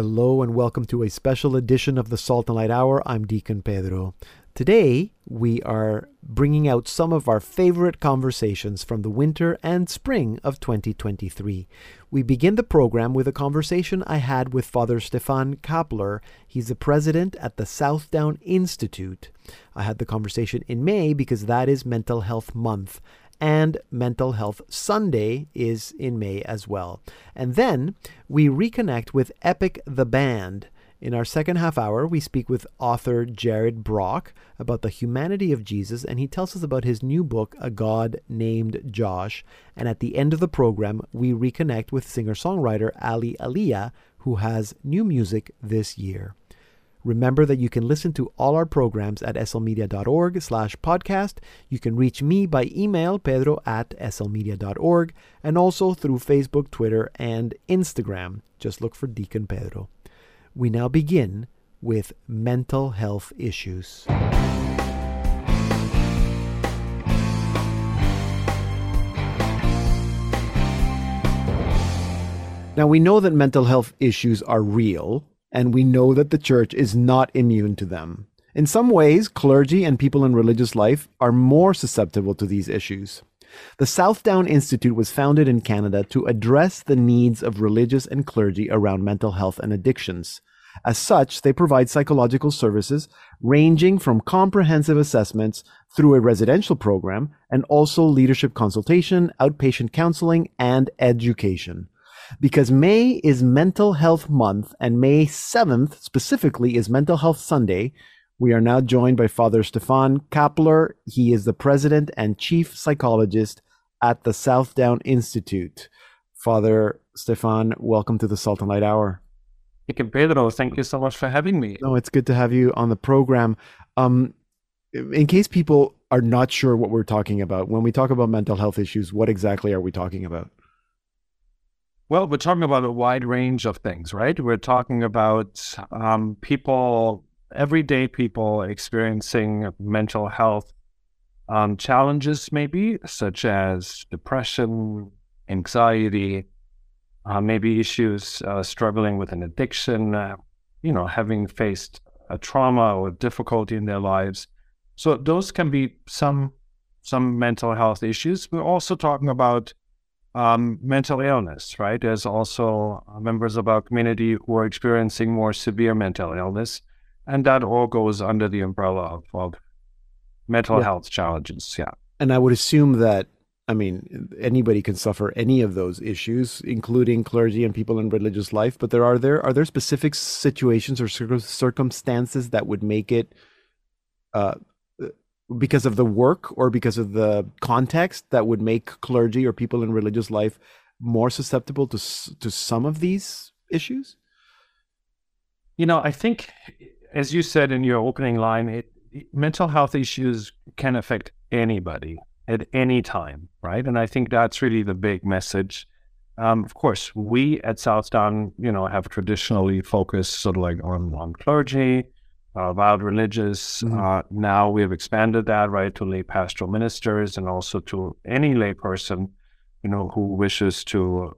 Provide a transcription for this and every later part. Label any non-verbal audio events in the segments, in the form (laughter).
Hello and welcome to a special edition of the Salt and Light Hour. I'm Deacon Pedro. Today, we are bringing out some of our favorite conversations from the winter and spring of 2023. We begin the program with a conversation I had with Father Stephan Kappler. He's the president at the Southdown Institute. I had the conversation in May because that is Mental Health Month and Mental Health Sunday is in May as well. And then we reconnect with Epic the Band. In our second half hour, we speak with author Jared Brock about the humanity of Jesus, and he tells us about his new book, A God Named Josh. And at the end of the program, we reconnect with singer songwriter Aly Aleigha, who has new music this year. Remember that you can listen to all our programs at slmedia.org slash podcast. You can reach me by email, pedro at slmedia.org, and also through Facebook, Twitter, and Instagram. Just look for Deacon Pedro. We now begin with mental health issues. Now, we know that mental health issues are real, and we know that the church is not immune to them. In some ways, clergy and people in religious life are more susceptible to these issues. The Southdown Institute was founded in Canada to address the needs of religious and clergy around mental health and addictions. As such, they provide psychological services ranging from comprehensive assessments through a residential program and also leadership consultation, outpatient counseling, and education because May is Mental Health Month and May 7th specifically is Mental Health Sunday. We are now joined by Father Stephan Kappler. He is the president and chief psychologist at the Southdown Institute. Father Stephan, welcome to the Salt and Light Hour. Pedro, thank you so much for having me. No, it's good to have you on the program. Um, in case people are not sure what we're talking about, when we talk about mental health issues, what exactly are we talking about? Well, we're talking about a wide range of things, right? We're talking about um, people, everyday people experiencing mental health um, challenges, maybe such as depression, anxiety, uh, maybe issues uh, struggling with an addiction, uh, you know, having faced a trauma or difficulty in their lives. So those can be some some mental health issues. We're also talking about um, mental illness, right? There's also uh, members of our community who are experiencing more severe mental illness, and that all goes under the umbrella of, of mental yeah. health challenges. Yeah. And I would assume that, I mean, anybody can suffer any of those issues, including clergy and people in religious life. But there are there are there specific situations or circumstances that would make it uh, because of the work or because of the context that would make clergy or people in religious life more susceptible to to some of these issues? You know, I think, as you said in your opening line, it, mental health issues can affect anybody at any time, right? And I think that's really the big message. Um, of course, we at Southdown, you know, have traditionally focused sort of like on, on clergy, uh, vowed religious. Mm-hmm. Uh, now we have expanded that right to lay pastoral ministers and also to any lay person, you know, who wishes to,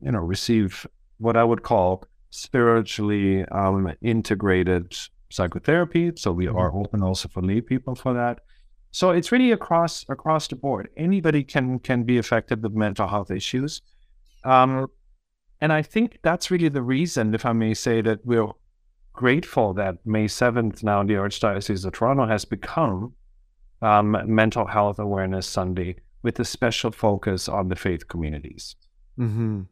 you know, receive what I would call spiritually um, integrated psychotherapy. So we mm-hmm. are open also for lay people for that. So it's really across across the board. Anybody can can be affected with mental health issues. Um, and I think that's really the reason, if I may say, that we're grateful that May 7th now the Archdiocese of Toronto has become um, Mental Health Awareness Sunday with a special focus on the faith communities. Mm-hmm.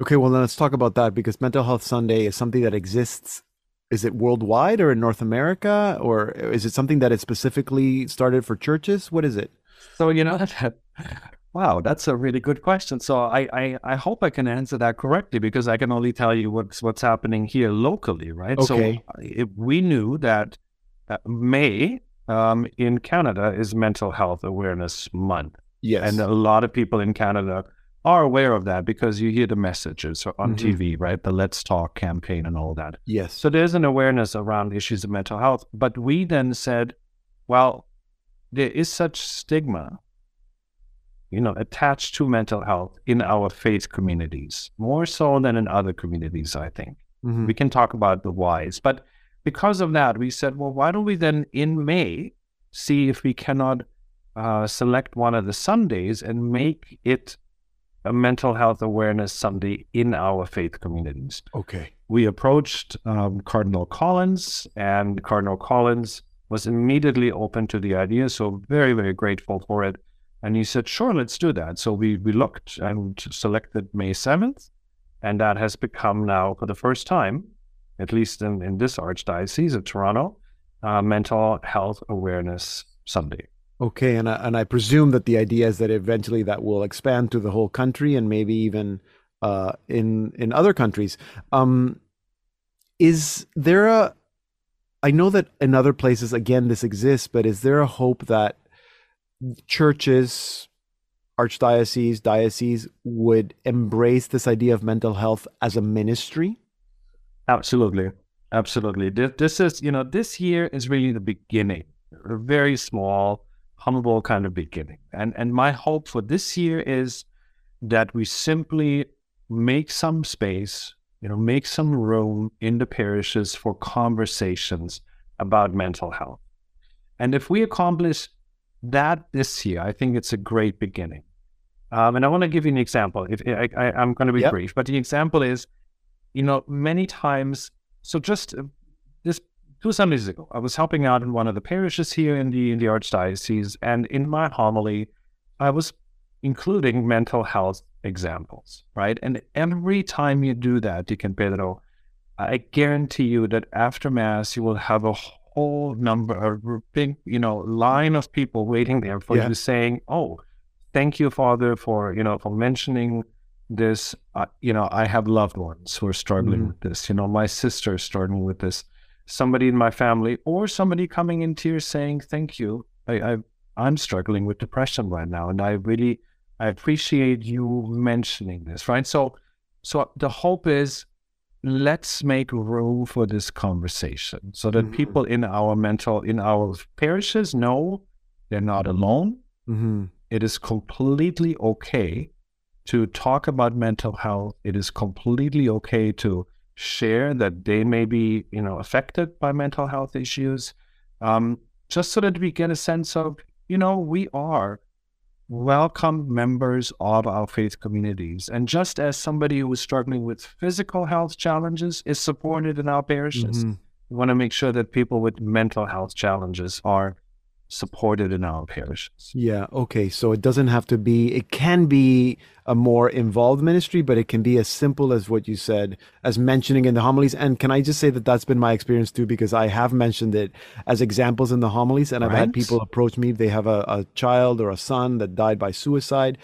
Okay, well, then let's talk about that because Mental Health Sunday is something that exists. Is it worldwide or in North America, or is it something that is specifically started for churches? What is it? So, you know, (laughs) Wow, that's a really good question. So I, I, I, hope I can answer that correctly because I can only tell you what's what's happening here locally, right? Okay. So we knew that uh, May um, in Canada is Mental Health Awareness Month. Yes. And a lot of people in Canada are aware of that because you hear the messages on mm-hmm. TV, right? The Let's Talk campaign and all that. Yes. So there's an awareness around issues of mental health. But we then said, well, there is such stigma you know, attached to mental health in our faith communities, more so than in other communities, I think. Mm-hmm. We can talk about the whys. But because of that, we said, well, why don't we then in May see if we cannot uh, select one of the Sundays and make it a mental health awareness Sunday in our faith communities. Okay. We approached um, Cardinal Collins, and Cardinal Collins was immediately open to the idea. So very, very grateful for it. And he said, "Sure, let's do that." So we we looked and selected May seventh, and that has become now for the first time, at least in in this archdiocese of Toronto, uh, Mental Health Awareness Sunday. Okay, and I, and I presume that the idea is that eventually that will expand to the whole country and maybe even uh, in in other countries. Um, is there a? I know that in other places again this exists, but is there a hope that churches, archdiocese, diocese would embrace this idea of mental health as a ministry? Absolutely, absolutely. This is you know this year is really the beginning, a very small humble kind of beginning. And and my hope for this year is that we simply make some space, you know, make some room in the parishes for conversations about mental health. And if we accomplish that this year, I think it's a great beginning. Um, and I want to give you an example. If I, am going to be yep. brief, but the example is, you know, many times. So just uh, this two Sundays ago, I was helping out in one of the parishes here in the in the archdiocese, and in my homily, I was including mental health examples, right? And every time you do that, you Deacon Pedro, I guarantee you that after Mass, you will have a whole number, a big, you know, line of people waiting there for yeah. you saying, "Oh, thank you, Father, for you know, for mentioning this. Uh, you know, I have loved ones who are struggling mm-hmm. with this. You know, my sister is struggling with this." somebody in my family or somebody coming in tears saying, Thank you. I, I I'm struggling with depression right now. And I really I appreciate you mentioning this, right? So so the hope is let's make room for this conversation so that mm-hmm. people in our mental in our parishes know they're not alone. Mm-hmm. It is completely okay to talk about mental health. It is completely okay to share that they may be, you know, affected by mental health issues, um, just so that we get a sense of, you know, we are welcome members of our faith communities. And just as somebody who is struggling with physical health challenges is supported in our parishes, mm-hmm. we want to make sure that people with mental health challenges are supported in our parishes. Yeah, okay. So it doesn't have to be, it can be a more involved ministry, but it can be as simple as what you said, as mentioning in the homilies. And can I just say that that's been my experience too, because I have mentioned it as examples in the homilies, and I've had people approach me. They have a, a child or a son that died by suicide.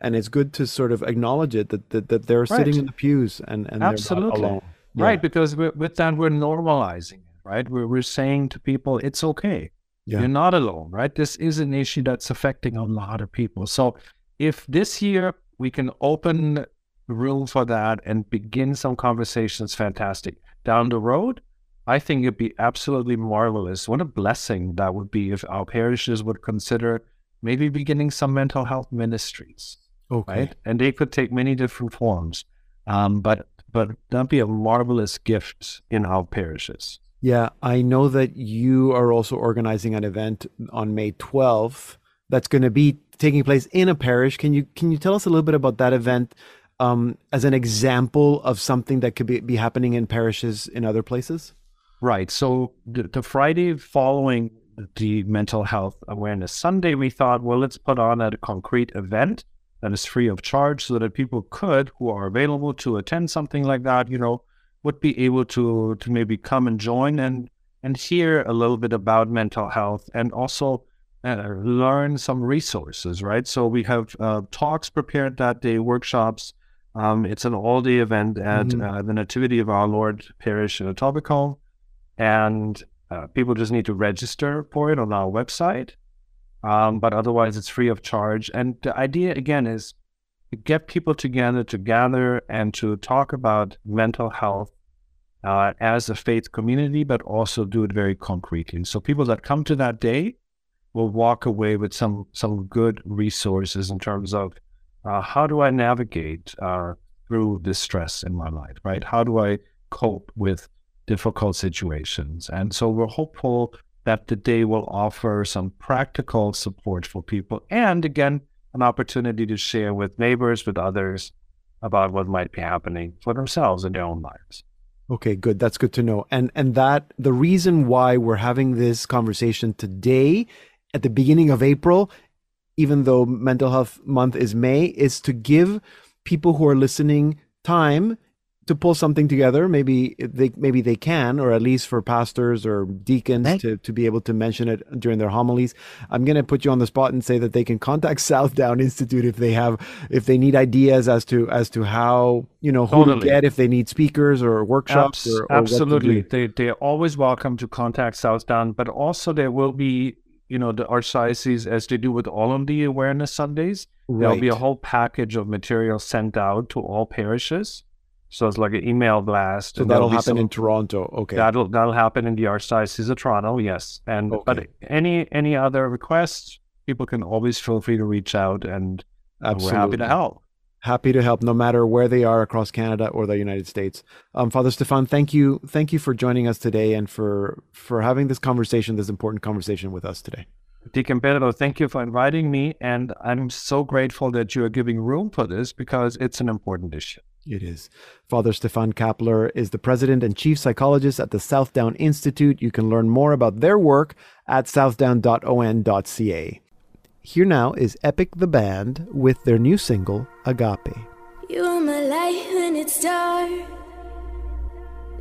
And it's good to sort of acknowledge it that, that, that they're right. sitting in the pews and, and Absolutely. they're not alone. Yeah. Right, because with that, we're normalizing it, right? We're, we're saying to people, it's okay yeah. You're not alone, right? This is an issue that's affecting a lot of people. So if this year we can open room for that and begin some conversations, fantastic. Down the road, I think it'd be absolutely marvelous. What a blessing that would be if our parishes would consider maybe beginning some mental health ministries. Okay. Right? And they could take many different forms. Um, but but that'd be a marvelous gift in our parishes. Yeah, I know that you are also organizing an event on May 12th that's going to be taking place in a parish. Can you can you tell us a little bit about that event um, as an example of something that could be, be happening in parishes in other places? Right. So the, the Friday following the Mental Health Awareness Sunday, we thought, well, let's put on a concrete event that is free of charge so that people could, who are available to attend something like that, you know, would be able to to maybe come and join and and hear a little bit about mental health and also uh, learn some resources, right? So we have uh, talks prepared that day, workshops. Um, it's an all-day event at mm-hmm. uh, the Nativity of Our Lord Parish in Etobicoke, and uh, people just need to register for it on our website. Um, but otherwise, it's free of charge. And the idea again is get people together to gather and to talk about mental health uh, as a faith community, but also do it very concretely. And So people that come to that day will walk away with some some good resources in terms of uh, how do I navigate uh, through this stress in my life, right? How do I cope with difficult situations. And so we're hopeful that the day will offer some practical support for people and again, an opportunity to share with neighbors, with others about what might be happening for themselves in their own lives. Okay, good. That's good to know. And and that the reason why we're having this conversation today at the beginning of April, even though mental health month is May, is to give people who are listening time to pull something together. Maybe they maybe they can, or at least for pastors or deacons right. to, to be able to mention it during their homilies. I'm going to put you on the spot and say that they can contact (laughs) Southdown Institute if they have if they need ideas as to as to how you know who totally. to get if they need speakers or workshops. Abs- or, or absolutely, they they're always welcome to contact Southdown, but also there will be you know the archdiocese as they do with all of the awareness Sundays. Right. There'll be a whole package of material sent out to all parishes so it's like an email blast. So that'll happen some, in Toronto. Okay. That'll that'll happen in the Archdiocese of Toronto. Yes, and okay. but any any other requests, people can always feel free to reach out, and Absolutely. we're happy to help. Happy to help, no matter where they are across Canada or the United States. Um, Father Stephan, thank you, thank you for joining us today and for for having this conversation, this important conversation with us today. Deacon Pedro, thank you for inviting me, and I'm so grateful that you are giving room for this because it's an important issue. It is. Father Stephan Kappler is the president and chief psychologist at the Southdown Institute. You can learn more about their work at southdown.on.ca. Here now is Epic the Band with their new single, Agape. You are my light when it's dark,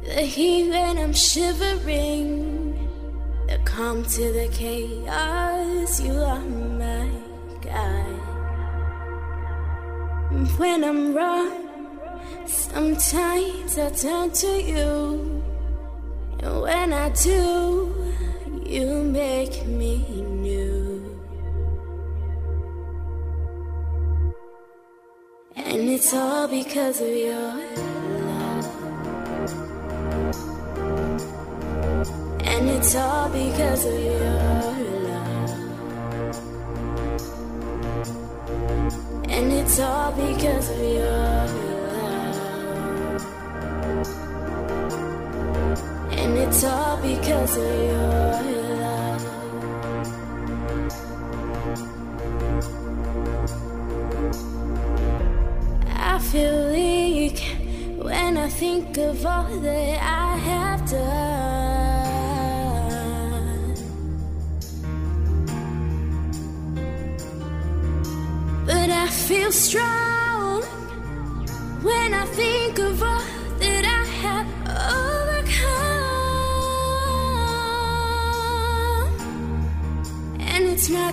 the heat when I'm shivering, the calm to the chaos. You are my guide. When I'm wrong, Sometimes I turn to you, and when I do, you make me new. And it's all because of your love. And it's all because of your love. And it's all because of your it's all because of your love. I feel weak when I think of all that I have done. But I feel strong when I think of all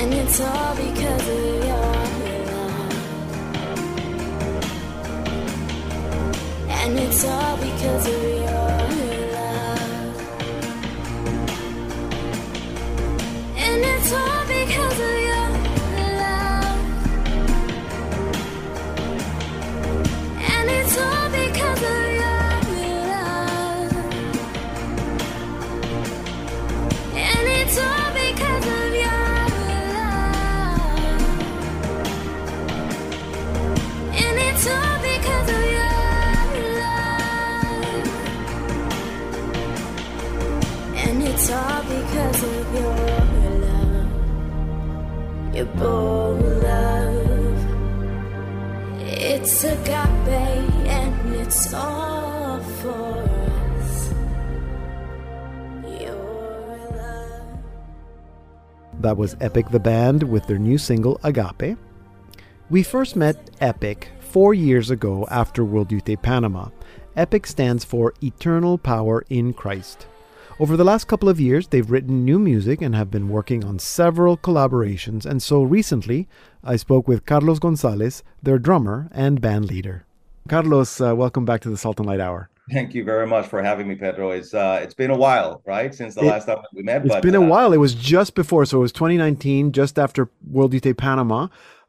And it's all because of your love. And it's all because of your and it's all for us. That was Epic the Band with their new single Agape. We first met Epic four years ago after World Youth Day Panama. EPIC stands for Eternal Power in Christ. Over the last couple of years, they've written new music and have been working on several collaborations. And so recently, I spoke with Carlos Gonzalez, their drummer and band leader. Carlos, uh, welcome back to the Salt and Light Hour. Thank you very much for having me, Pedro. It's uh, it's been a while, right, since the It- last time we met. It's but, been a uh, while. It was just before, so it was 2019, just after World Youth Day Panama.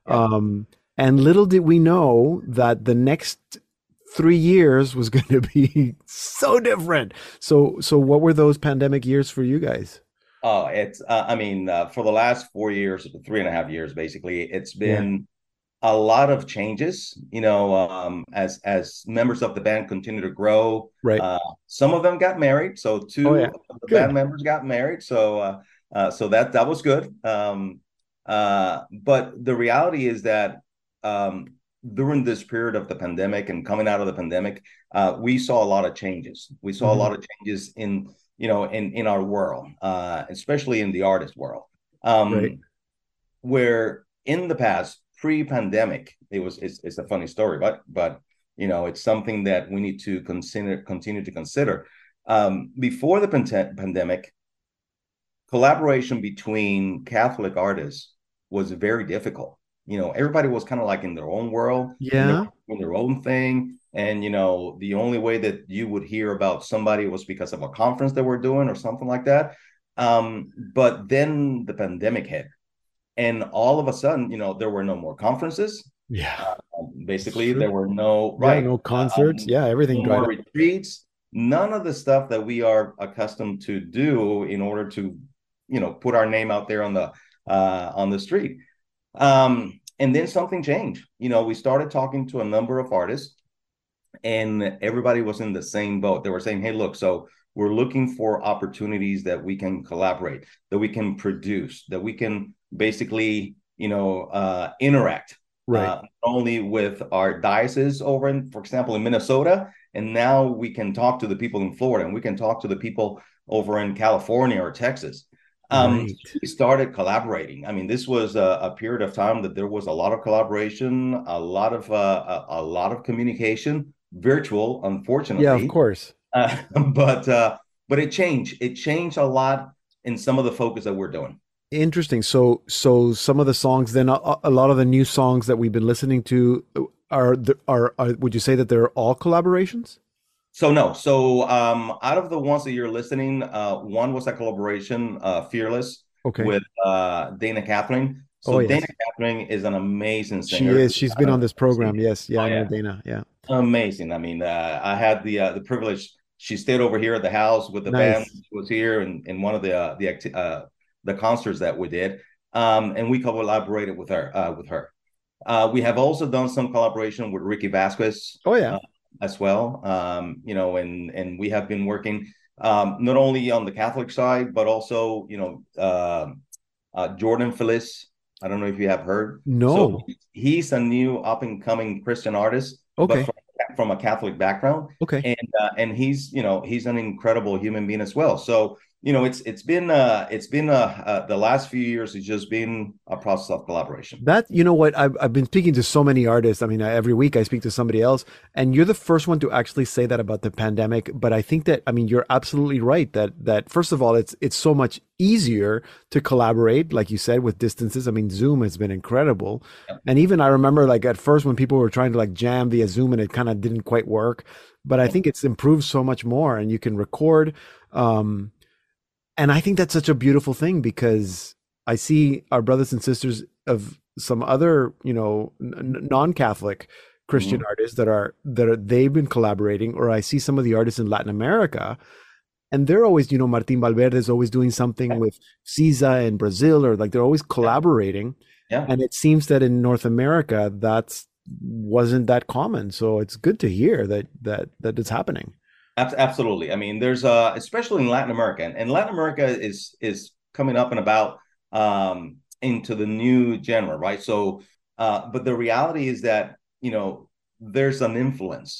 Yeah. Um, and little did we know that the next three years was (laughs) going to be so different. So, so what were those pandemic years for you guys? Oh, it's uh, I mean, uh, for the last four years, three and a half years, basically, it's been a lot of changes. You know, um, as as members of the band continue to grow, Right. uh, some of them got married. So two Oh, yeah. of the Good. band members got married. So uh, uh, so that that was good. Um, uh, but the reality is that um, during this period of the pandemic and coming out of the pandemic, uh, we saw a lot of changes. We saw Mhm. a lot of changes in you know in in our world, uh, especially in the artist world, um, Right. where in the past pre-pandemic it was it's, it's a funny story, but but you know it's something that we need to consider continue to consider. Um, before the pande- pandemic, collaboration between Catholic artists was very difficult. You know, everybody was kind of like in their own world, in Yeah. their, in their own thing. And, you know, the only way that you would hear about somebody was because of a conference that we're doing or something like that. Um, but then the pandemic hit. And all of a sudden, you know, there were no more conferences. Yeah. Um, basically, there were no, Yeah, right. no concerts. um, yeah. Everything no retreats none of the stuff that we are accustomed to do in order to you know put our name out there on the uh on the street um and then something changed you know we started talking to a number of artists and everybody was in the same boat they were saying hey look so we're looking for opportunities that we can collaborate that we can produce that we can basically you know uh interact Right. uh, only with our diocese over in, for example, in Minnesota, and now we can talk to the people in Florida, and we can talk to the people over in California or Texas. Um, Right. We started collaborating. I mean, this was a, a period of time that there was a lot of collaboration, a lot of uh, a, a lot of communication, virtual, unfortunately. yeah, of course. Uh, (laughs) but uh, but it changed. It changed a lot in some of the focus that we're doing. Interesting. So, so some of the songs, then a, a lot of the new songs that we've been listening to are, the- are, are, would you say that they're all collaborations? So no. So um, out of the ones that you're listening, uh, one was a collaboration, uh, Fearless, Okay. with uh, Dana Catherine. So Oh, yes. Dana Catherine is an amazing singer. She is. She's been on this program. Yes. Yeah. Oh, I know yeah. Dana. Yeah. amazing. I mean, uh, I had the uh, the privilege. She stayed over here at the house with the Nice. band. She was here in, in one of the uh, the acti- uh, the concerts that we did, um, and we collaborated with her uh, with her. Uh, we have also done some collaboration with Ricky Vasquez. Oh, yeah. Uh, as well. Um, you know, and and we have been working um, not only on the Catholic side, but also you know um uh, Jordan Feliz. I don't know if you have heard. No. So he's a new up and coming Christian artist, Okay. but from, from a Catholic background, Okay. and uh, and he's you know he's an incredible human being as well. So you know it's it's been uh it's been uh, uh the last few years it's just been a process of collaboration. That you know what I've I've been speaking to so many artists. I mean, every week I speak to somebody else, and you're the first one to actually say that about the pandemic. But I think that I mean you're absolutely right that that first of all it's it's so much easier to collaborate, like you said, with distances. I mean, Zoom has been incredible, Yep. and even I remember like at first when people were trying to like jam via Zoom and it kind of didn't quite work. But I think it's improved so much more, and you can record. Um, and I think that's such a beautiful thing because I see our brothers and sisters of some other, you know, n- non-Catholic Christian mm-hmm. artists that are that are they've been collaborating, or I see some of the artists in Latin America, and they're always, you know, Martin Valverde is always doing something with CISA in Brazil, or like they're always collaborating. Yeah. And it seems that in North America, that's wasn't that common. So it's good to hear that that that it's happening. Abs- Absolutely. I mean, there's uh especially in Latin America, and, and Latin America is is coming up and about um into the new genre, right? So uh but the reality is that, you know, there's an influence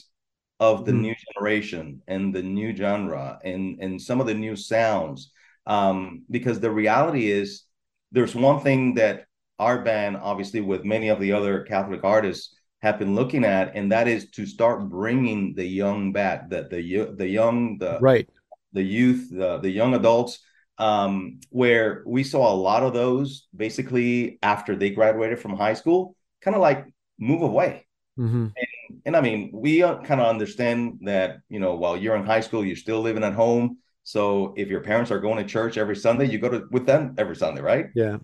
of the Mhm. new generation and the new genre and and some of the new sounds. Um, because the reality is there's one thing that our band, obviously, with many of the other Catholic artists, have been looking at, and that is to start bringing the young back, the the the young, the Right. the youth, the the young adults, um, where we saw a lot of those basically after they graduated from high school, kind of like move away. Mm-hmm. And, and I mean, we uh, kind of understand that you know while you're in high school, you're still living at home. So if your parents are going to church every Sunday, you go to with them every Sunday, right? Yeah.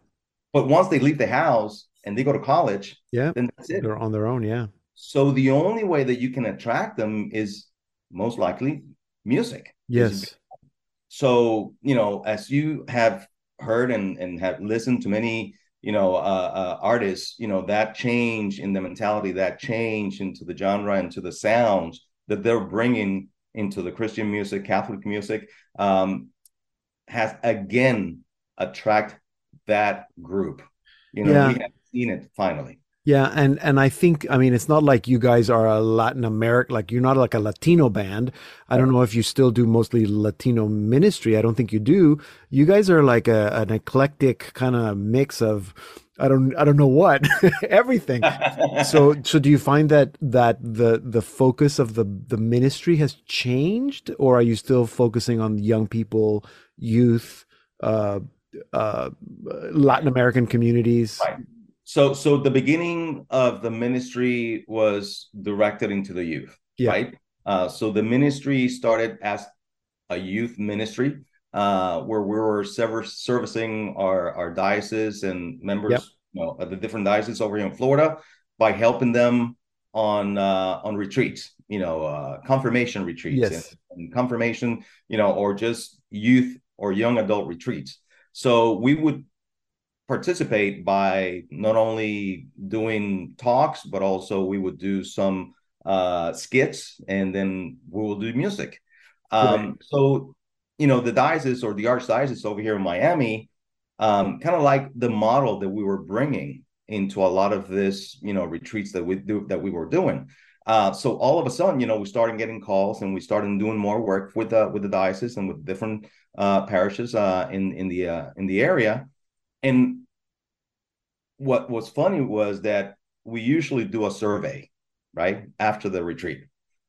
But once they leave the house and they go to college, Yeah. then that's it. They're on their own. Yeah. So the only way that you can attract them is most likely music. Yes. So, you know, as you have heard and, and have listened to many, you know, uh, uh, artists, you know, that change in the mentality, that change into the genre, into the sounds that they're bringing into the Christian music, Catholic music, um, has again attract that group. You know, Yeah. we have seen it finally. Yeah, and and I think I mean it's not like you guys are a Latin America like you're not like a Latino band. I don't know if you still do mostly Latino ministry. I don't think you do. You guys are like a an eclectic kind of mix of I don't I don't know what (laughs) everything. (laughs) So so do you find that that the the focus of the the ministry has changed, or are you still focusing on young people, youth, uh, uh, Latin American communities? Right. So, so the beginning of the ministry was directed into the youth, Yeah. right? Uh, so the ministry started as a youth ministry, uh, where we were sever- servicing our our diocese and members, Yep. you know, of the different dioceses over here in Florida by helping them on uh, on retreats, you know, uh, confirmation retreats Yes. and, and confirmation, you know, or just youth or young adult retreats. So we would participate by not only doing talks, but also we would do some uh, skits and then we will do music. Um, So, you know, the diocese or the archdiocese over here in Miami, um, kind of like the model that we were bringing into a lot of this, you know, retreats that we do that we were doing. Uh, so all of a sudden, you know, we started getting calls and we started doing more work with the with the diocese and with different uh, parishes uh, in in the uh, in the area. And what was funny was that we usually do a survey, right, after the retreat,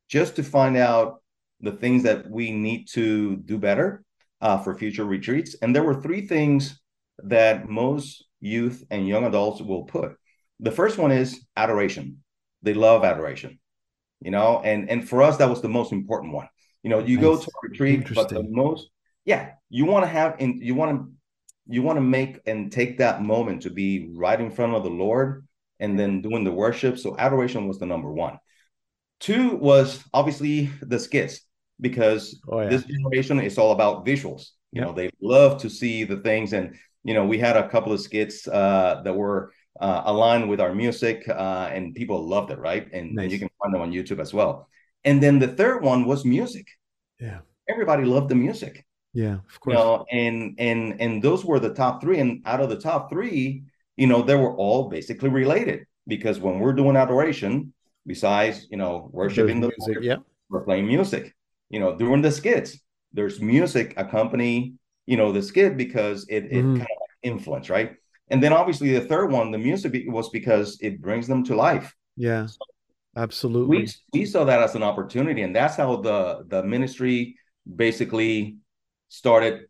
just to find out the things that we need to do better uh, for future retreats. And there were three things that most youth and young adults will put. The first one is adoration. They love adoration, you know, and and for us that was the most important one. You know, you go to a retreat, but the most, yeah, you want to have in you want to you want to make and take that moment to be right in front of the Lord and then doing the worship. So adoration was the number one. Two was obviously the skits because Oh yeah. this generation is all about visuals. You Yep. know, they love to see the things, and you know, we had a couple of skits uh, that were uh, aligned with our music, uh, and people loved it, right? And, and you can find them on YouTube as well. And then the third one was music. Yeah. Everybody loved the music Yeah, of you course. know and and and those were the top three and out of the top three you know they were all basically related because when we're doing adoration besides you know worshiping the music. Lord, Yeah. we're playing music you know during the skits there's music accompany you know the skit because it, it Mhm. kind of like influence right and then obviously the third one the music was because it brings them to life Yeah. Absolutely. we we saw that as an opportunity and that's how the the ministry basically started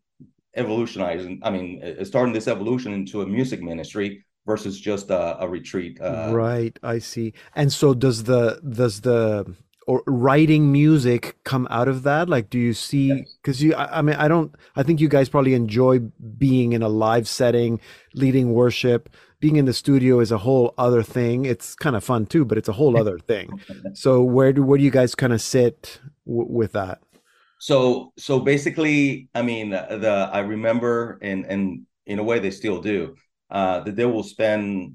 evolutionizing i mean uh, starting this evolution into a music ministry versus just a, a retreat uh, right, I see. And so does the does the or writing music come out of that? Like do you see Yes. because you I, I mean I don't I think you guys probably enjoy being in a live setting, leading worship. Being in the studio is a whole other thing. It's kind of fun too, but it's a whole (laughs) other thing. So where do where do you guys kind of sit w- with that? So so basically i mean the i remember and and in a way they still do uh that they will spend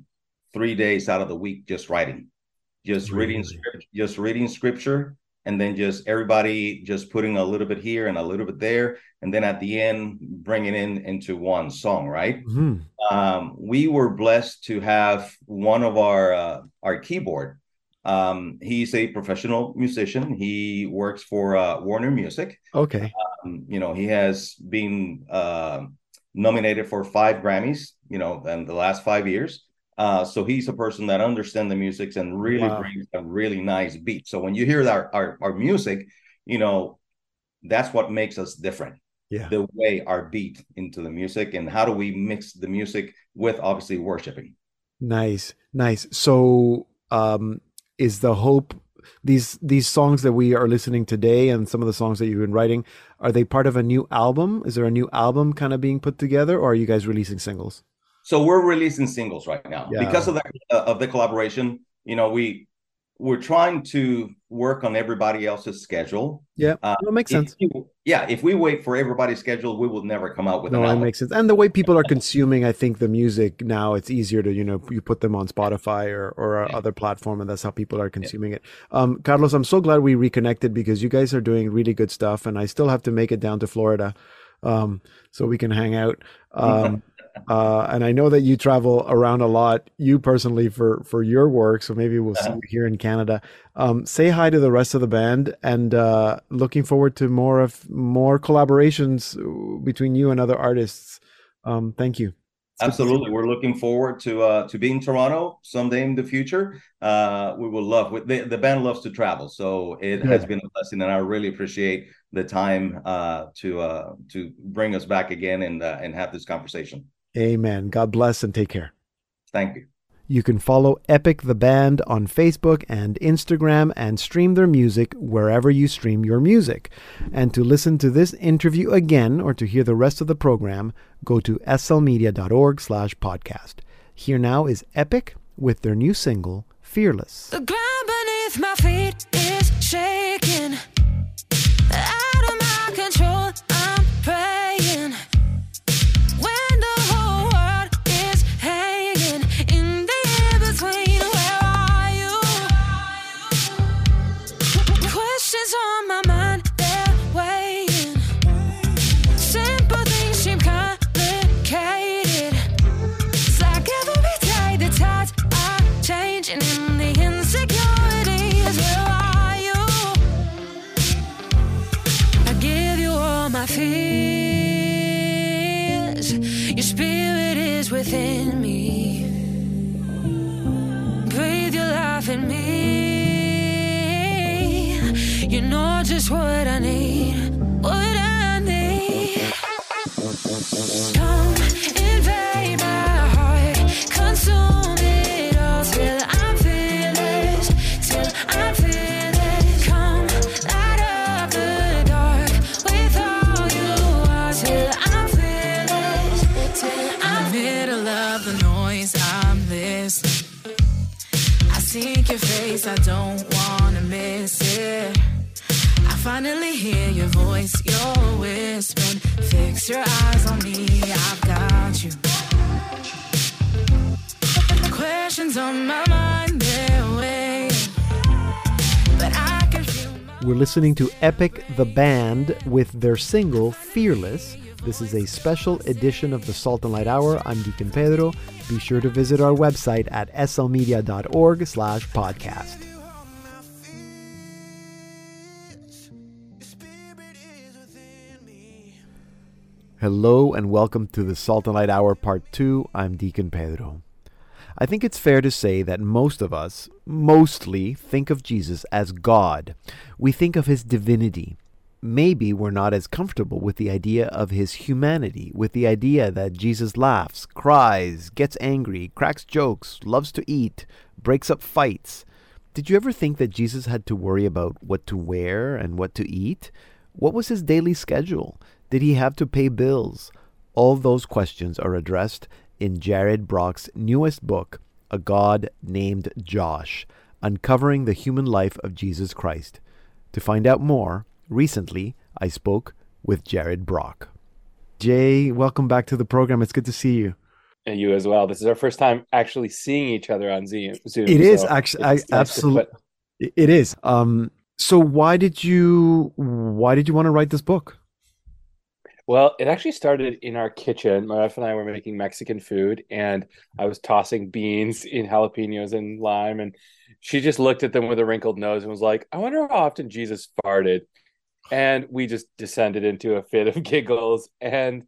three days out of the week just writing just reading Really? script just reading scripture and then just everybody just putting a little bit here and a little bit there and then at the end bringing in into one song right Mhm. um we were blessed to have one of our uh, our keyboard um he's a professional musician he works for uh warner music Okay. um, you know, he has been uh, nominated for five Grammys, you know, in the last five years. Uh, so he's a person that understands the music and really Wow. brings a really nice beat. So when you hear our, our our music, you know, that's what makes us different Yeah. the way our beat into the music and how do we mix the music with obviously worshiping Nice, nice. So, um, is the hope these these songs that we are listening today and some of the songs that you've been writing are they part of a new album? Is there a new album kind of being put together, or are you guys releasing singles? so we're releasing singles right now Yeah. because of that uh, of the collaboration you know we we're trying to work on everybody else's schedule Yeah, Uh, that makes sense. you- yeah if we wait for everybody's schedule we will never come out with No, that makes sense. And the way people are consuming, I think the music now, it's easier to you know you put them on Spotify or or Yeah. other platform, and that's how people are consuming it. Um, Carlos, I'm so glad we reconnected because you guys are doing really good stuff, and I still have to make it down to Florida, um, so we can hang out. (laughs) Um, uh, and I know that you travel around a lot, you personally for for your work. So maybe we'll see Uh-huh. you here in Canada. Um, say hi to the rest of the band, and uh, looking forward to more of more collaborations uh, between you and other artists. Um, thank you. It's good to see Absolutely, we're looking forward to uh, to being in Toronto someday in the future. Uh, we will love. The, the band loves to travel, so it has been a blessing, and I really appreciate the time uh, to uh, to bring us back again and uh, and have this conversation. Amen. God bless and take care. Thank you. You can follow Epic the Band on Facebook and Instagram and stream their music wherever you stream your music. And to listen to this interview again or to hear the rest of the program, go to slmedia.org slash podcast. Here now is Epic with their new single, Fearless. The ground beneath my feet is shaking. Within me. Breathe your life in me. You know just what I need. Your I don't wanna miss it. I finally hear your voice, you're whispering. Fix your eyes on me, I've got you. Questions on my mind, they're waiting. But I can feel my We're listening to Epic the Band with their single Fearless. This is a special edition of the Salt and Light Hour. I'm Deacon Pedro. Be sure to visit our website at slmedia.org slash podcast. Hello and welcome to the Salt and Light Hour Part 2. I'm Deacon Pedro. I think it's fair to say that most of us mostly think of Jesus as God. We think of his divinity. Maybe we're not as comfortable with the idea of his humanity, with the idea that Jesus laughs, cries, gets angry, cracks jokes, loves to eat, breaks up fights. Did you ever think that Jesus had to worry about what to wear and what to eat? What was his daily schedule? Did he have to pay bills? All those questions are addressed in Jared Brock's newest book, A God Named Josh Uncovering the Human Life of Jesus Christ. To find out more, recently I spoke with Jared Brock. Jay, welcome back to the program. It's good to see you. and you as well. This is our first time actually seeing each other on Zoom. It is so actually I, nice absolutely put- it is. Um so why did you why did you want to write this book? Well, it actually started in our kitchen. My wife and I were making Mexican food, and I was tossing beans (laughs) in jalapenos and lime, and she just looked at them with a wrinkled nose and was like, "I wonder how often Jesus farted." And we just descended into a fit of (laughs) giggles, and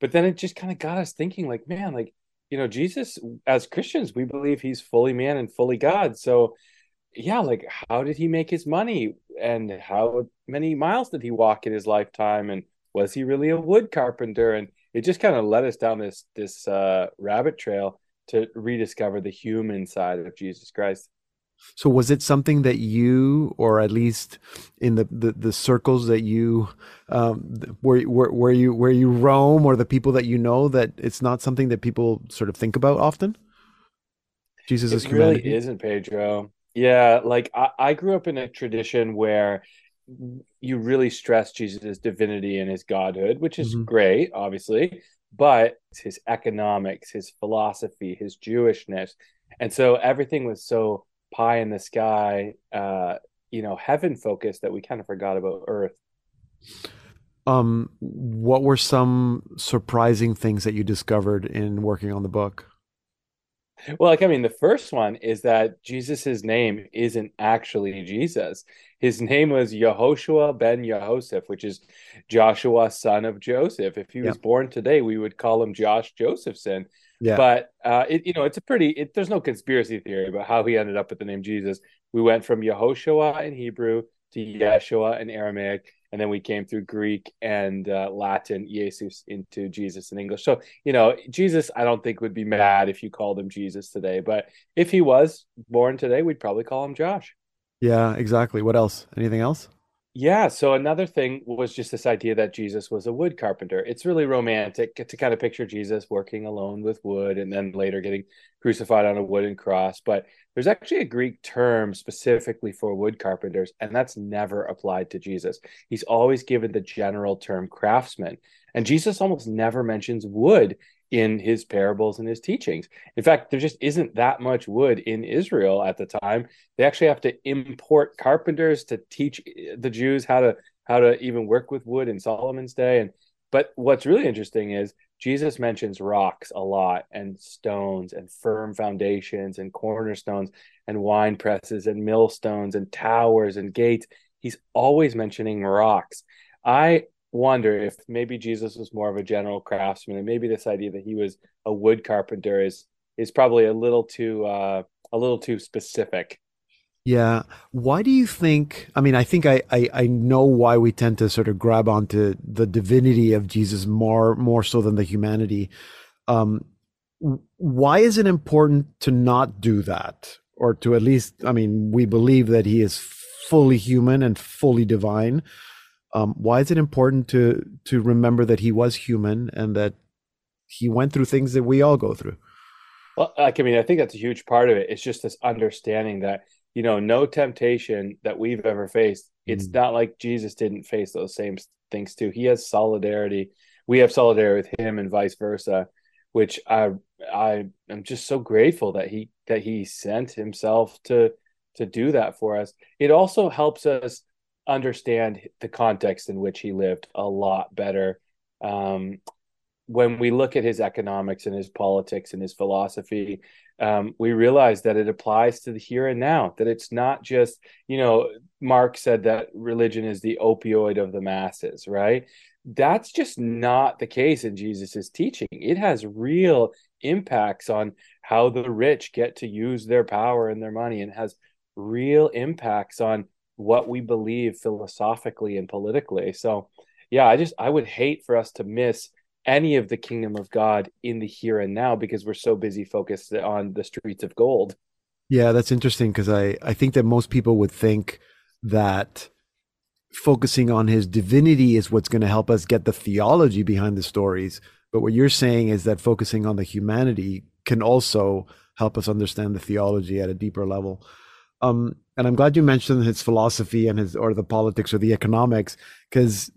but then it just kind of got us thinking, like, man, like you know, Jesus, as Christians, we believe he's fully man and fully God. So, yeah, like, how did he make his money? and how many miles did he walk in his lifetime and was he really a wood carpenter and it just kind of led us down this this uh, rabbit trail to rediscover the human side of Jesus Christ. So was it something that you, or at least in the, the, the circles that you, um, where, where, where you where you roam, or the people that you know, that it's not something that people sort of think about often? Jesus' it humanity. really isn't Pedro. Yeah, like I, I grew up in a tradition where you really stress Jesus' divinity and his godhood, which is Mhm. great, obviously, but his economics, his philosophy, his Jewishness. And so everything was so pie in the sky, uh, you know, heaven focused that we kind of forgot about earth. Um, what were some surprising things that you discovered in working on the book? Well, like I mean, the first one is that Jesus's name isn't actually Jesus. His name was Yehoshua ben Yehoseph, which is Joshua, son of Joseph. If he was born today, we would call him Josh Josephson. Yeah. But uh, it, you know, it's a pretty. It, there's no conspiracy theory about how he ended up with the name Jesus. We went from Yehoshua in Hebrew to Yeshua in Aramaic, and then we came through Greek and uh, Latin, Jesus, into Jesus in English. So you know, Jesus, I don't think would be mad if you called him Jesus today. But if he was born today, we'd probably call him Josh. Yeah, exactly. What else? Anything else? Yeah. So another thing was just this idea that Jesus was a wood carpenter. It's really romantic to kind of picture Jesus working alone with wood and then later getting crucified on a wooden cross. But there's actually a Greek term specifically for wood carpenters, and that's never applied to Jesus. He's always given the general term craftsman. And Jesus almost never mentions wood in his parables and his teachings. In fact, there just isn't that much wood in Israel at the time. They actually have to import carpenters to teach eh, the Jews how to how to even work with wood in Solomon's day. And but what's really interesting is Jesus mentions rocks a lot and stones and firm foundations and cornerstones and wine presses and millstones and towers and gates. He's always mentioning rocks. I wonder if maybe Jesus was more of a general craftsman, and maybe this idea that he was a wood carpenter is is probably a little too uh, a little too specific. Yeah. Why do you think? I mean, I think I, I I know why we tend to sort of grab onto the divinity of Jesus more more so than the humanity. Um, why is it important to not do that, or to at least? I mean, we believe that he is fully human and fully divine. Um, why is it important to to remember that he was human and that he went through things that we all go through? Well, like I mean, I think that's a huge part of it. It's just this understanding that you know, no temptation that we've ever faced. It's Mm. not like Jesus didn't face those same things too. He has solidarity. We have solidarity with him, and vice versa. Which I I am just so grateful that he that he sent himself to to do that for us. It also helps us understand the context in which he lived a lot better. Um, when we look at his economics and his politics and his philosophy, um, we realize that it applies to the here and now. That it's not just, you know, Marx said that religion is the opioid of the masses, right? That's just not the case in Jesus's teaching. It has real impacts on how the rich get to use their power and their money, and has real impacts on what we believe philosophically and politically. So, yeah, I just I would hate for us to miss any of the kingdom of God in the here and now because we're so busy focused on the streets of gold. Yeah, that's interesting because I, I think that most people would think that focusing on his divinity is what's going to help us get the theology behind the stories. But what you're saying is that focusing on the humanity can also help us understand the theology at a deeper level. Um, and I'm glad you mentioned his philosophy and his or the politics or the economics because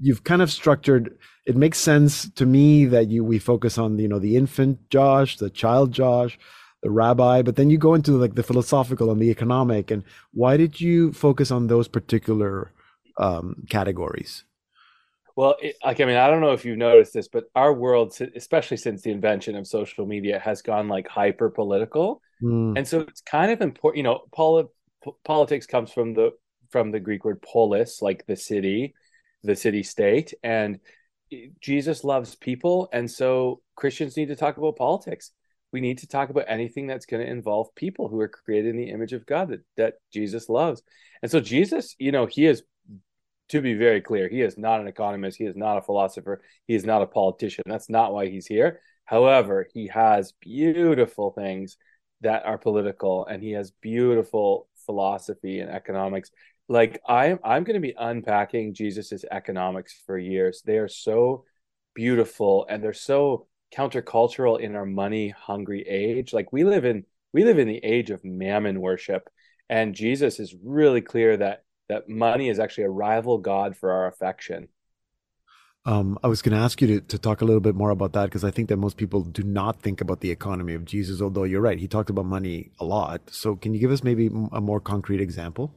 you've kind of structured. It makes sense to me that you we focus on you know the infant Josh, the child Josh, the rabbi, but then you go into like the philosophical and the economic. And why did you focus on those particular um, categories? Well, it, like I mean, I don't know if you've noticed this, but our world, especially since the invention of social media, has gone like hyper political, Mm, and so it's kind of important. You know, poli- politics comes from the from the Greek word polis, like the city, the city state, and Jesus loves people, and so Christians need to talk about politics. we need to talk about anything that's going to involve people who are created in the image of God that, that Jesus loves. And so Jesus, you know, he is to be very clear, he is not an economist, he is not a philosopher, he is not a politician. That's not why he's here. However, he has beautiful things that are political and he has beautiful philosophy and economics. Like I'm I'm going to be unpacking Jesus's economics for years. They are so beautiful and they're so countercultural in our money hungry age. Like we live in we live in the age of mammon worship and Jesus is really clear that that money is actually a rival god for our affection. Um, I was going to ask you to, to talk a little bit more about that because I think that most people do not think about the economy of Jesus, although you're right. He talked about money a lot. So, can you give us maybe a more concrete example?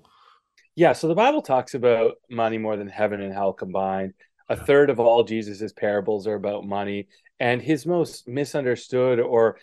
Yeah. So, the Bible talks about money more than heaven and hell combined. A third of all Jesus's parables are about money. And his most misunderstood or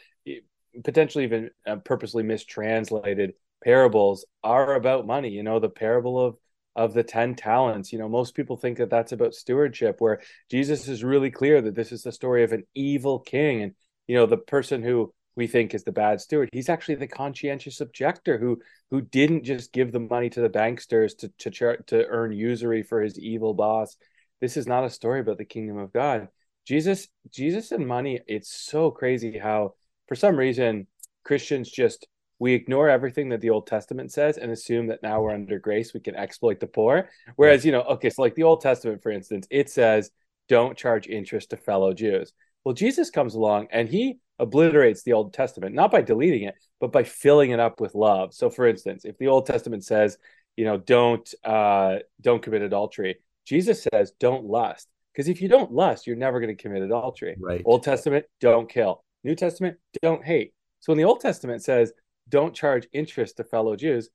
potentially even uh, purposely mistranslated parables are about money. You know, the parable of of the 10 talents. You know, most people think that that's about stewardship, where Jesus is really clear that this is the story of an evil king. And, you know, the person who we think is the bad steward, he's actually the conscientious objector who who didn't just give the money to the banksters to to char- to earn usury for his evil boss. This is not a story about the kingdom of God. Jesus, Jesus and money, it's so crazy how for some reason Christians just we ignore everything that the Old Testament says and assume that now we're under grace, we can exploit the poor. Whereas, you know, okay, so like the Old Testament, for instance, it says, don't charge interest to fellow Jews. Well, Jesus comes along and he obliterates the Old Testament, not by deleting it, but by filling it up with love. So, for instance, if the Old Testament says, you know, don't uh, don't commit adultery, Jesus says, don't lust. Because if you don't lust, you're never going to commit adultery. Right. Old Testament, don't kill. New Testament, don't hate. So when the Old Testament says, don't charge interest to fellow Jews.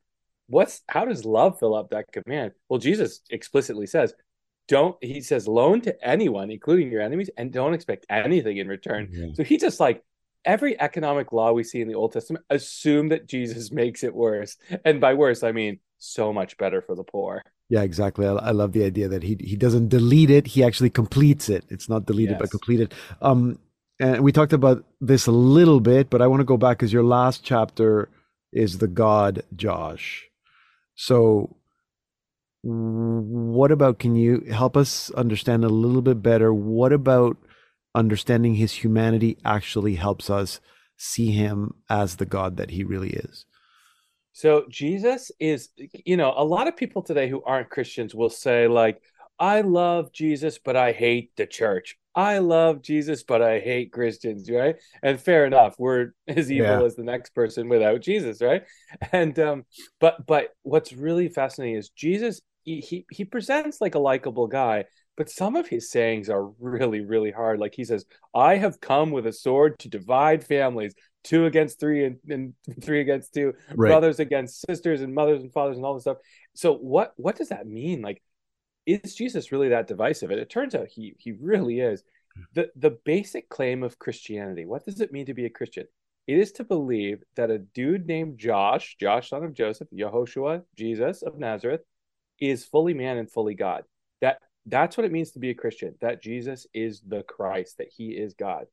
What's how does love fill up that command? Well, Jesus explicitly says, don't he says loan to anyone, including your enemies, and don't expect anything in return. Yeah. So he just like every economic law we see in the Old Testament assume that Jesus (laughs) makes it worse. And by worse, I mean so much better for the poor. Yeah, exactly. I, I love the idea that he he doesn't delete it; he actually completes it. It's not deleted, but completed. Um, and we talked about this a little bit, but I want to go back because your last chapter is the God Josh. So, what about? Can you help us understand a little bit better? What about understanding his humanity actually helps us see him as the God that he really is? So Jesus is, you know, a lot of people today who aren't Christians will say, like, I love Jesus, but I hate the church. I love Jesus, but I hate Christians, right? And fair enough, we're (laughs) as evil Yeah. as the next person without Jesus, right? (laughs) And um, but but what's really fascinating is Jesus, he he, he presents like a likable guy, but some of his sayings are really, really hard. Like he says, I have come with a sword to divide families, two against three and, and (laughs) three against two Right. brothers against sisters and mothers and fathers and all this stuff. So what what does that mean? Like, is Jesus really that divisive? And it turns out he he really is. Hmm. The the basic claim of Christianity, what does it mean to be a Christian? It is to believe that a dude named Josh, Josh son of Joseph, Yehoshua, Jesus of Nazareth, is fully man and fully God. That that's what it means to be a Christian, that Jesus is the Christ, that he is God.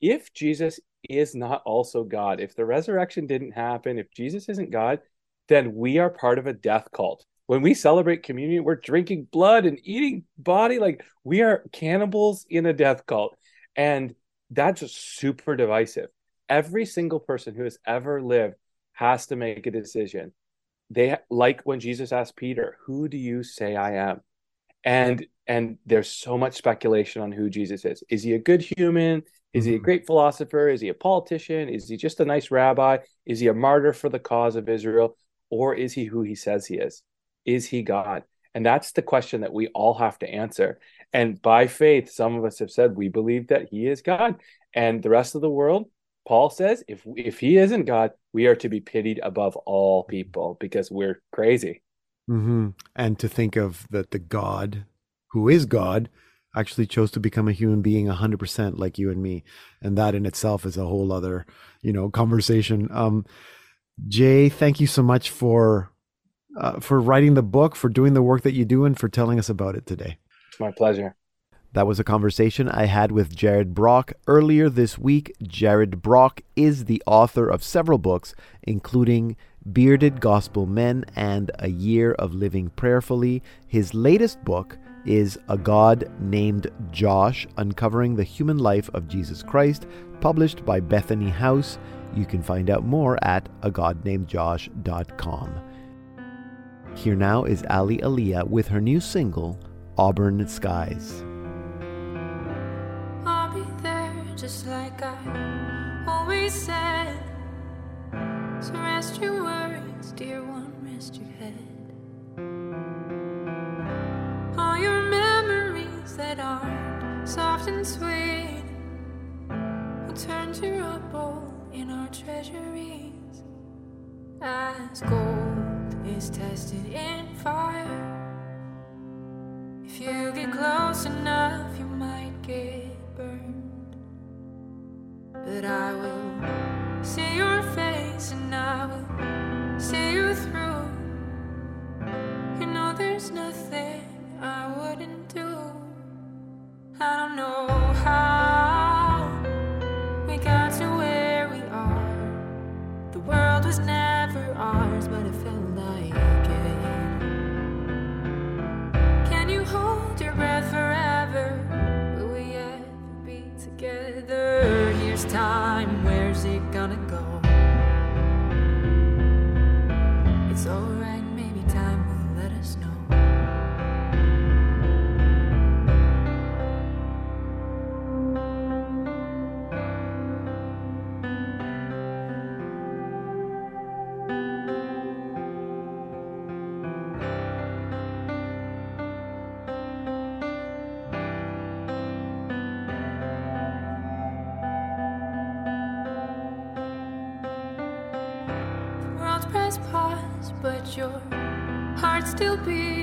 If Jesus is not also God, if the resurrection didn't happen, if Jesus isn't God, then we are part of a death cult. When we celebrate communion, we're drinking blood and eating body. Like we are cannibals in a death cult. And that's just super divisive. Every single person who has ever lived has to make a decision. They like when Jesus asked Peter, Who do you say I am? And and there's so much speculation on who Jesus is. Is he a good human? Is he a Mhm. great philosopher? Is he a politician? Is he just a nice rabbi? Is he a martyr for the cause of Israel? Or is he who he says he is? Is he God? And that's the question that we all have to answer. And by faith, some of us have said we believe that he is God. And the rest of the world, Paul says, if if he isn't God, we are to be pitied above all people because we're crazy. hmm And to think of that the God who is God actually chose to become a human being 100% like you and me. And that in itself is a whole other, you know, conversation. Um, Jay, thank you so much for uh, for writing the book, for doing the work that you do, and for telling us about it today. It's my pleasure. That was a conversation I had with Jared Brock earlier this week. Jared Brock is the author of several books, including Bearded Gospel Men and A Year of Living Prayerfully. His latest book is A God Named Josh Uncovering the Human Life of Jesus Christ, published by Bethany House. You can find out more at agodnamedjosh.com. Here now is Aly Aleigha with her new single, Auburn Skies. I'll be there just like I always said. So rest your worries, dear one, rest your head. All your memories that aren't soft and sweet will turn to rubble in our treasuries. As gold is tested in fire. If you get close enough, you might get burned. But I will see your face and I will see you through. You know, there's nothing I wouldn't do. I don't know how we got to where we are. The world was never ours, but it felt still beats.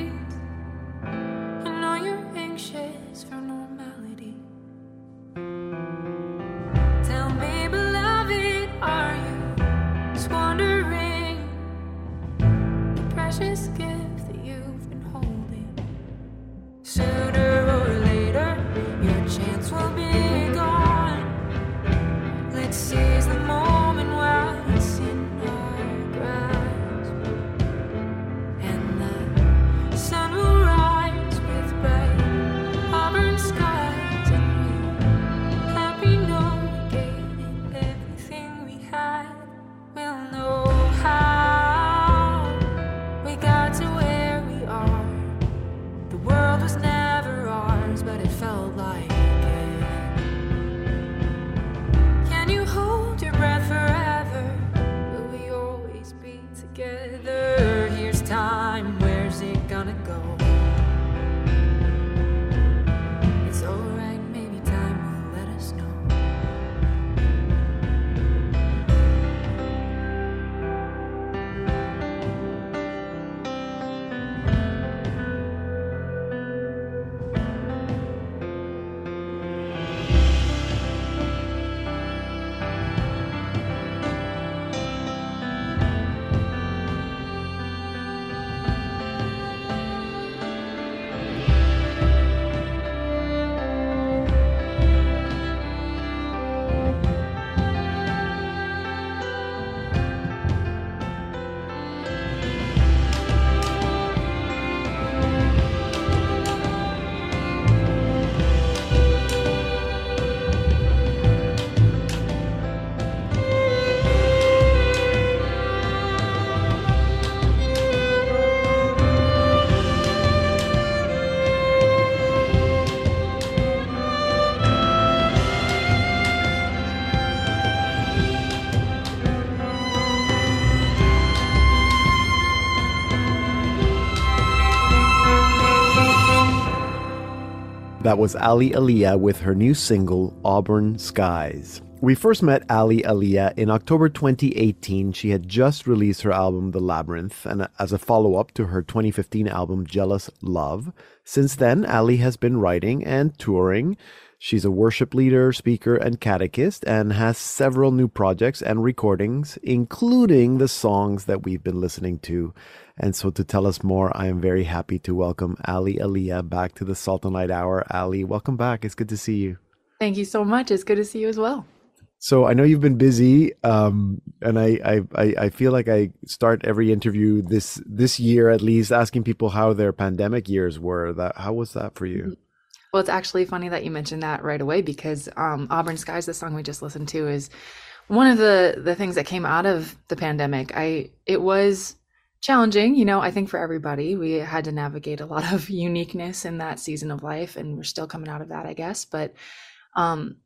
That was Aly Aleigha with her new single, Auburn Skies. We first met Aly Aleigha in October 2018. She had just released her album, The Labyrinth, and as a follow up to her 2015 album, Jealous Love. Since then, Aly has been writing and touring. She's a worship leader, speaker, and catechist, and has several new projects and recordings, including the songs that we've been listening to. And so, to tell us more, I am very happy to welcome Aly Aleigha back to the Salt and Light Hour. Aly, welcome back. It's good to see you. Thank you so much. It's good to see you as well. So I know you've been busy, um, and I, I, I I feel like I start every interview this this year at least asking people how their pandemic years were. That how was that for you? Well, it's actually funny that you mentioned that right away because um, Auburn Skies, the song we just listened to, is one of the the things that came out of the pandemic. I it was challenging, you know. I think for everybody, we had to navigate a lot of (laughs) uniqueness in that season of life, and we're still coming out of that, I guess. But um,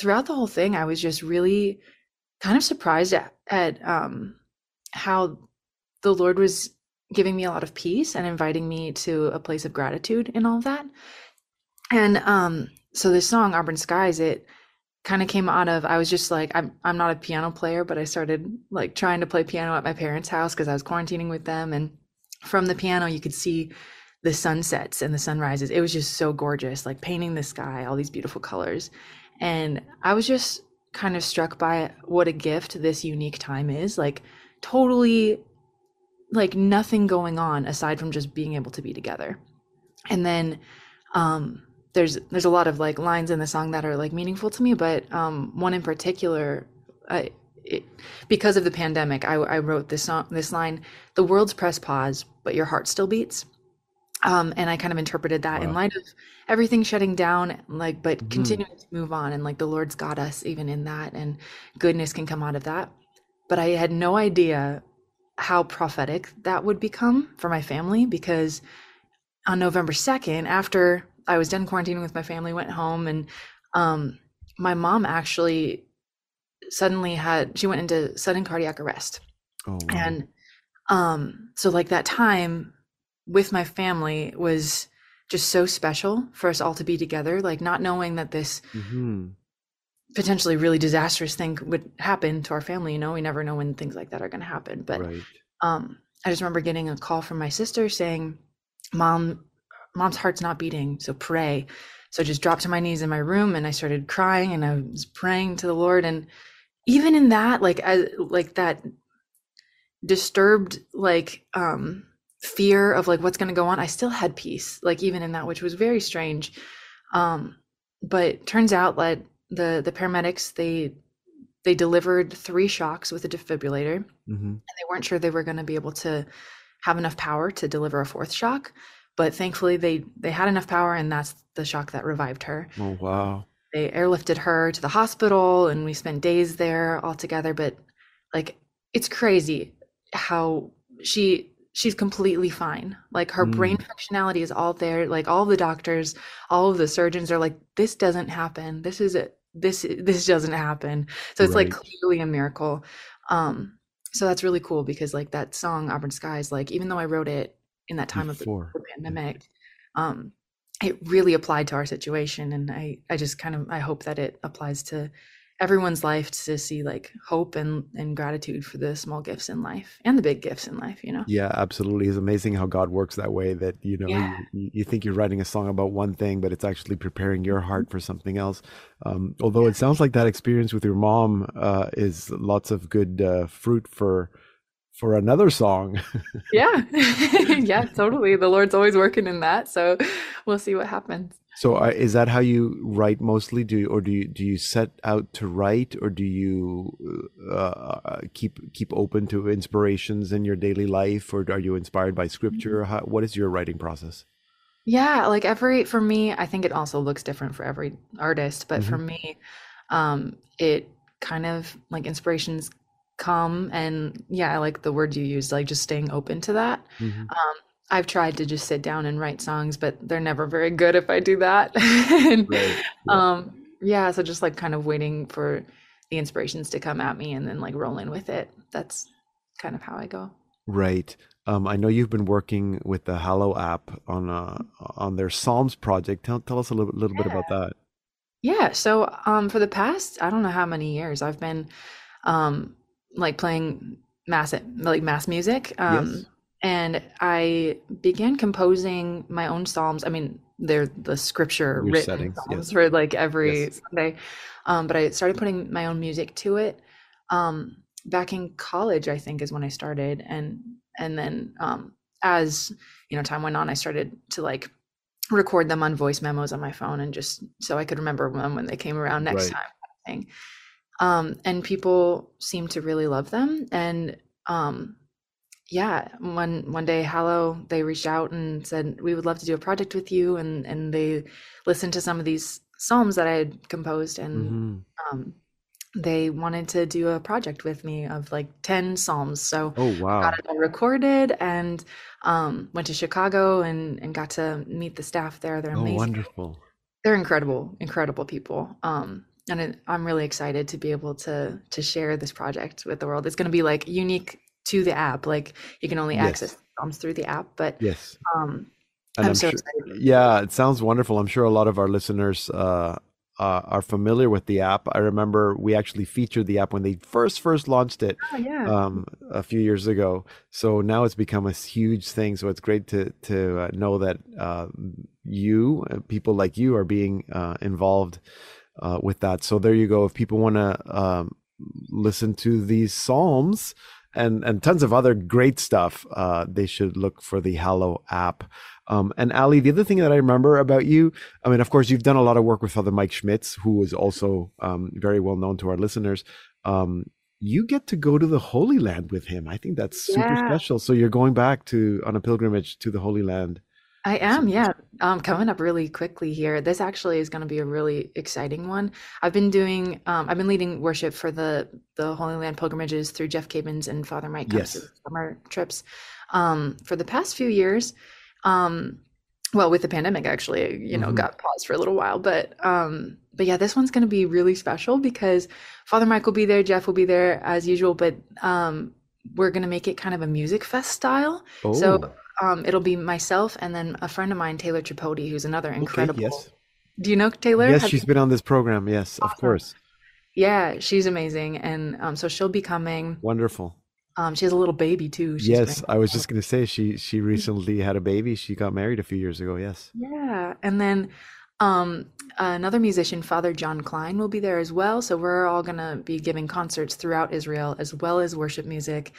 throughout the whole thing, I was just really kind of surprised at, at um, how the Lord was giving me a lot of peace and inviting me to a place of gratitude in all of that. And um, so this song, Auburn Skies, it kind of came out of I was just like I'm I'm not a piano player, but I started like trying to play piano at my parents' house because I was quarantining with them. And from the piano, you could see the sunsets and the sunrises. It was just so gorgeous, like painting the sky, all these beautiful colors. And I was just kind of struck by what a gift this unique time is. Like totally like nothing going on aside from just being able to be together. And then um there's there's a lot of like lines in the song that are like meaningful to me, but um one in particular I it, because of the pandemic, I, I wrote this song, this line: "The world's press pause, but your heart still beats." Um, and I kind of interpreted that in light of everything shutting down, like, but Mhm. continuing to move on, and like the Lord's got us even in that, and goodness can come out of that. But I had no idea how prophetic that would become for my family because on November 2nd, after I was done quarantining with my family, went home, and um, my mom actually suddenly had she went into sudden cardiac arrest Oh, wow. and um so like that time with my family was just so special for us all to be together like not knowing that this Mhm. potentially really disastrous thing would happen to our family you know we never know when things like that are going to happen but right. um i just remember getting a call from my sister saying mom mom's heart's not beating so pray. So i just dropped to my knees in my room and i started crying and i was praying to the lord. And even in that like I, like that disturbed like um fear of like what's going to go on i still had peace like even in that which was very strange. Um but turns out that the the paramedics they they delivered three shocks with a defibrillator. Hmm they weren't sure they were going to be able to have enough power to deliver a fourth shock but thankfully they they had enough power and that's the shock that revived her. Oh, wow. they airlifted her to the hospital and we spent days there all together but like it's crazy how she she's completely fine. Like her brain functionality is all there. Like all the doctors all of the surgeons are like this doesn't happen. This is it this this doesn't happen. So it's like clearly a miracle. Um so that's really cool because like that song auburn skies like even though i wrote it in that time of the, Before. pandemic um it really applied to our situation and i i just kind of i hope that it applies to everyone's life to see like hope and and gratitude for the small gifts in life and the big gifts in life you know Yeah, absolutely. It's amazing how God works that way. That you know, Yeah. you, you think you're writing a song about one thing, but it's actually preparing your heart for something else. Um, although it sounds like that experience with your mom uh, is lots of good uh, fruit for for another song. (laughs) yeah (laughs) yeah totally the lord's always working in that so we'll see what happens so, uh, is that how you write mostly? Do you, or do you do you set out to write, or do you uh, keep keep open to inspirations in your daily life, or are you inspired by scripture? How, what is your writing process? Yeah, like every for me, I think it also looks different for every artist, but for Mm-hmm. me, um, it kind of like inspirations come and yeah, I like the word you used, like just staying open to that. Mhm. Um, I've tried to just sit down and write songs, but they're never very good if I do that. (laughs) And, Right. Yeah. um, yeah, so just like kind of waiting for the inspirations to come at me and then like rolling with it. That's kind of how I go. Right. Um, I know you've been working with the Hallow app on uh, on their Psalms project. Tell tell us a little, little bit about that. Yeah, so um for the past I don't know how many years I've been um like playing mass like mass music. Um Yes. and I began composing my own psalms. I mean, they're the scripture Your written settings, psalms yes. for like every Yes. Sunday. Um, but I started putting my own music to it. Um, back in college, I think is when I started, and and then um, as you know, time went on, I started to like record them on voice memos on my phone, and just so I could remember them when they came around next Right. time. kind of Thing. Um, and people seem to really love them, and um, yeah one one day hallow they reached out and said we would love to do a project with you and and they listened to some of these psalms that i had composed and Mhm. um they wanted to do a project with me of like 10 psalms so Oh wow. got it all recorded and um went to chicago and and got to meet the staff there they're Oh amazing wonderful. they're incredible incredible people um and it, i'm really excited to be able to to share this project with the world it's going to be like unique to the app like you can only Yes. access psalms through the app but Yes. um And i'm, I'm so sure- excited Yeah, it sounds wonderful. I'm sure a lot of our listeners uh, uh, are familiar with the app. I remember we actually featured the app when they first first launched it oh, yeah um, a few years ago. So now it's become a huge thing. So it's great to to uh, know that uh, you, uh, people like you, are being uh, involved uh, with that. So there you go. If people want to um, listen to these psalms and and tons of other great stuff, uh, they should look for the Hallow app. Um, and Aly, the other thing that I remember about you, I mean, of course, you've done a lot of work with Father Mike Schmitz, who is also um, very well known to our listeners. Um, you get to go to the Holy Land with him. I think that's super Yeah. special. So you're going back to on a pilgrimage to the Holy Land. I am, yeah. Um, coming up really quickly here. This actually is going to be a really exciting one. I've been doing, um, I've been leading worship for the the Holy Land pilgrimages through Jeff Cavins and Father Mike Yes. summer trips. Um, for the past few years, um, well, with the pandemic, actually, you know, Mhm. got paused for a little while, but um, but yeah, this one's going to be really special because Father Mike will be there, Jeff will be there as usual, but um, we're going to make it kind of a music fest style. Oh, So um, it'll be myself and then a friend of mine, Taylor Tripodi, who's another okay, incredible. yes, Do you know Taylor? yes, Have she's you- been on this program. Yes, of course, yeah, she's amazing, and um, so she'll be coming. wonderful. Um, she has a little baby too. She's yes, I was just going to say she she recently had a baby. She got married a few years ago. Yes. Yeah, and then um, another musician, Father John Klein, will be there as well. So we're all gonna be giving concerts throughout Israel as well as worship music,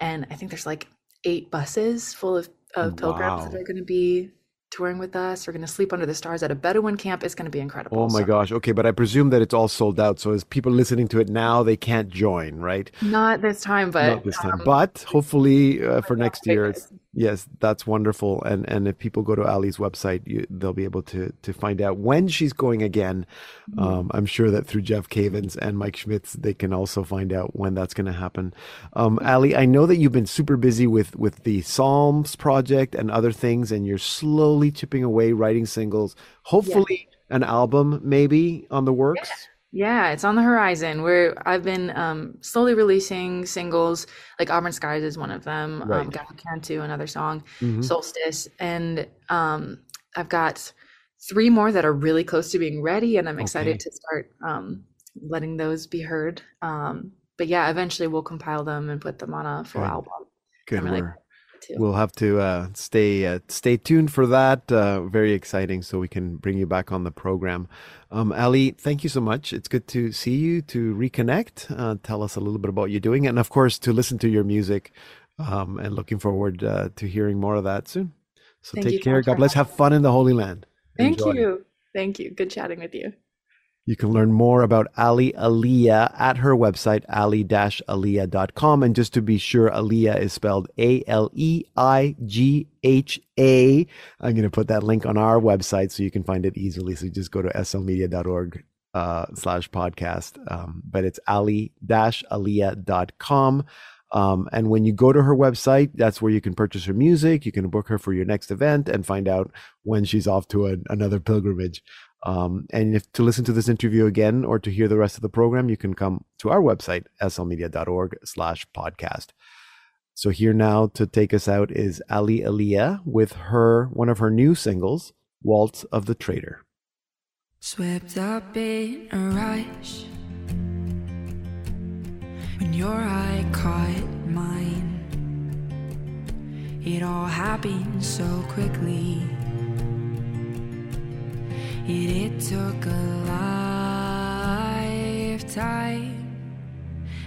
and I think there's like eight buses full of, of pilgrims that are gonna be touring with us. We're gonna sleep under the stars at a Bedouin camp. It's gonna be incredible. Oh my So- gosh. Okay, but I presume that it's all sold out. So as people listening to it now, they can't join, right? Not this time, but Not this time, um, but hopefully uh, for next year. It's, yes, that's wonderful. And and if people go to Aly's website, you, they'll be able to to find out when she's going again. Mm-hmm. Um, I'm sure that through Jeff Cavins and Mike Schmitz, they can also find out when that's going to happen. Um, Aly, I know that you've been super busy with with the Psalms project and other things, and you're slowly chipping away, writing singles. Hopefully, an album maybe on the works. Yeah, it's on the horizon. We're I've been um, slowly releasing singles, like Auburn Skies is one of them. Right. Um, Gather Cantu, another song, Mhm. Solstice, and um, I've got three more that are really close to being ready, and I'm excited Okay. to start um, letting those be heard. Um, but yeah, eventually we'll compile them and put them on a full Good. album Good. really We're- We'll have to uh, stay uh, stay tuned for that. Uh, very exciting, so we can bring you back on the program. Um, Aly, thank you so much. It's good to see you, to reconnect, uh, tell us a little bit about what you're doing, and of course to listen to your music. Um, and looking forward uh, to hearing more of that soon. So Thank take care. God bless. Have fun in the Holy Land. Thank Enjoy. you. Thank you. Good chatting with you. You can learn more about Aly Aleigha at her website, aly-aleigha.com. And just to be sure, Aleigha is spelled A-L-E-I-G-H-A. I'm going to put that link on our website so you can find it easily. So just go to slmedia.org uh, slash podcast. Um, but it's aly-aleigha.com. Um, and when you go to her website, that's where you can purchase her music. You can book her for your next event and find out when she's off to a, another pilgrimage. Um, and if to listen to this interview again or to hear the rest of the program, you can come to our website, slmedia.org slash podcast. So here now to take us out is Aly Aleigha with her one of her new singles, Waltz of the Traitor. Swept up in a rush when your eye caught mine. It all happened so quickly. It, took a lifetime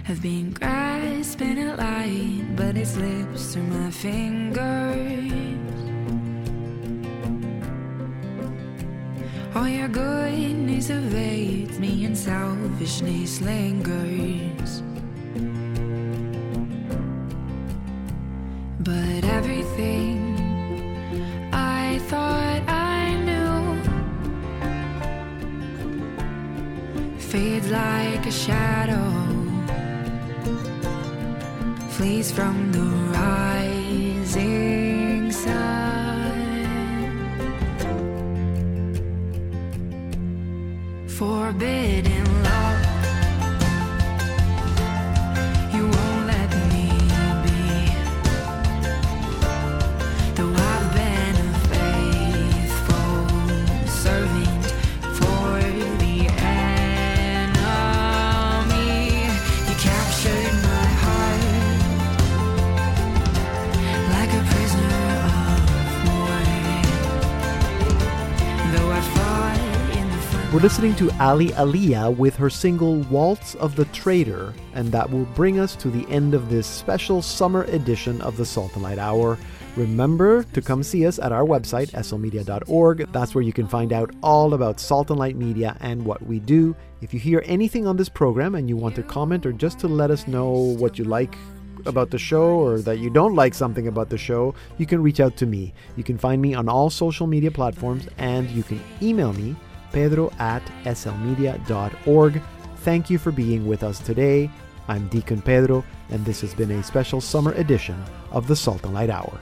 I've been grasping at light, but it slips through my fingers. All your goodness evades me, and selfishness lingers. A shadow, flees from the rising listening to Aly Aleigha with her single Waltz of the Traitor, and that will bring us to the end of this special summer edition of the Light Hour. Remember to come see us at our website, slmedia.org. That's where you can find out all about Salt and Light Media and what we do. If you hear anything on this program and you want to comment or just to let us know what you like about the show or that you don't like something about the show, you can reach out to me. You can find me on all social media platforms and you can email me, pedro at slmedia.org. Thank you for being with us today. I'm Deacon Pedro, and this has been a special summer edition of the Salt and Light Hour.